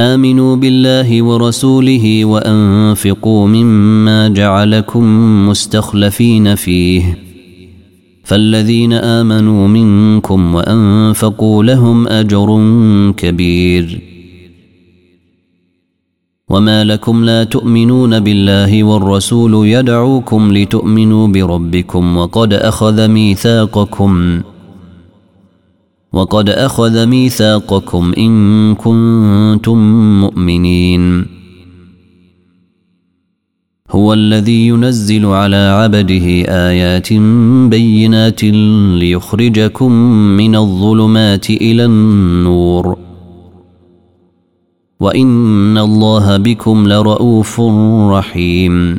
آمنوا بالله ورسوله وأنفقوا مما جعلكم مستخلفين فيه. فالذين آمنوا منكم وأنفقوا لهم أجر كبير. وما لكم لا تؤمنون بالله والرسول يدعوكم لتؤمنوا بربكم وقد أخذ ميثاقكم. وقد أخذ ميثاقكم إن كنتم مؤمنين. هو الذي ينزل على عبده آيات بينات ليخرجكم من الظلمات إلى النور. وإن الله بكم لرءوف رحيم.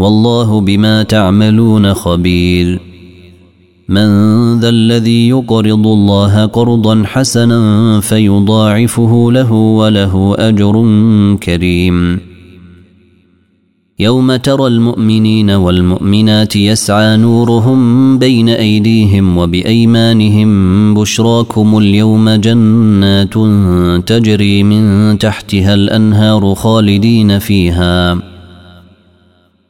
والله بما تعملون خبير. من ذا الذي يقرض الله قرضا حسنا فيضاعفه له وله أجر كريم. يوم ترى المؤمنين والمؤمنات يسعى نورهم بين أيديهم وبأيمانهم بشراكم اليوم جنات تجري من تحتها الأنهار خالدين فيها.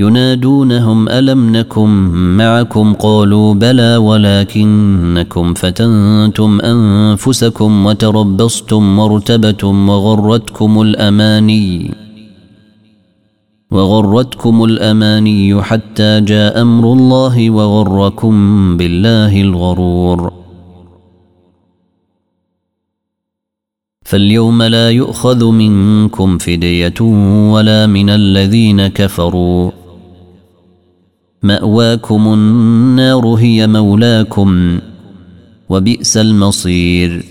ينادونهم ألم نكن معكم؟ قالوا بلى ولكنكم فتنتم أنفسكم وتربصتم وارتبتم وغرتكم الأماني وغرتكم الأماني حتى جاء أمر الله وغركم بالله الغرور. فاليوم لا يؤخذ منكم فدية ولا من الذين كفروا. مأواكم النار هي مولاكم وبئس المصير.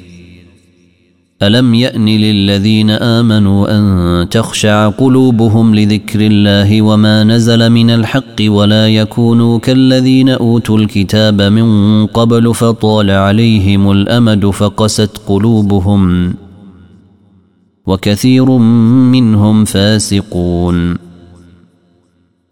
ألم يأن للذين آمنوا أن تخشع قلوبهم لذكر الله وما نزل من الحق ولا يكونوا كالذين أوتوا الكتاب من قبل فطال عليهم الأمد فقست قلوبهم وكثير منهم فاسقون.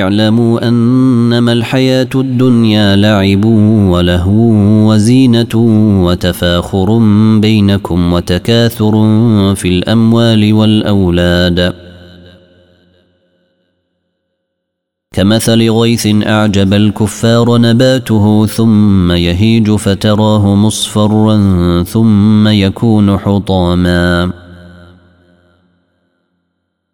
اعلموا أنما الحياة الدنيا لعب ولهو وزينة وتفاخر بينكم وتكاثر في الأموال والأولاد. كمثل غيث أعجب الكفار نباته ثم يهيج فتراه مصفرا ثم يكون حطاما.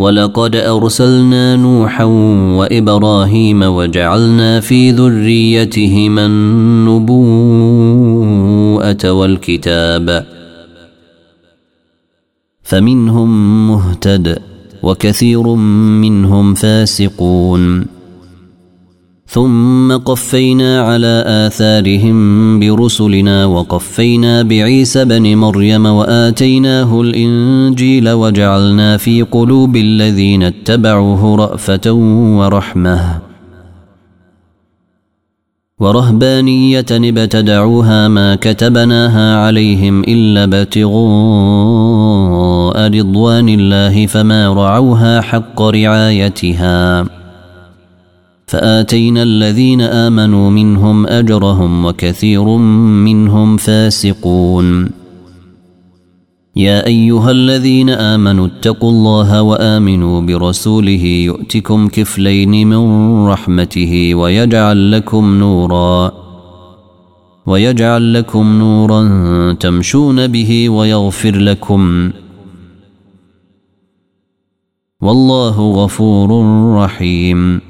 ولقد أرسلنا نوحا وإبراهيم وجعلنا في ذريتهما النبوءة والكتاب. فمنهم مهتد وكثير منهم فاسقون. ثم قفينا على آثارهم برسلنا وقفينا بعيسى بن مريم وآتيناه الإنجيل وجعلنا في قلوب الذين اتبعوه رأفة ورحمة ورهبانية ابتدعوها ما كتبناها عليهم إلا ابتغاء رضوان الله فما رعوها حق رعايتها فآتينا الذين آمنوا منهم أجرهم وكثير منهم فاسقون. يا أيها الذين آمنوا اتقوا الله وآمنوا برسوله يؤتكم كفلين من رحمته ويجعل لكم نورا ويجعل لكم نورا تمشون به ويغفر لكم. والله غفور رحيم.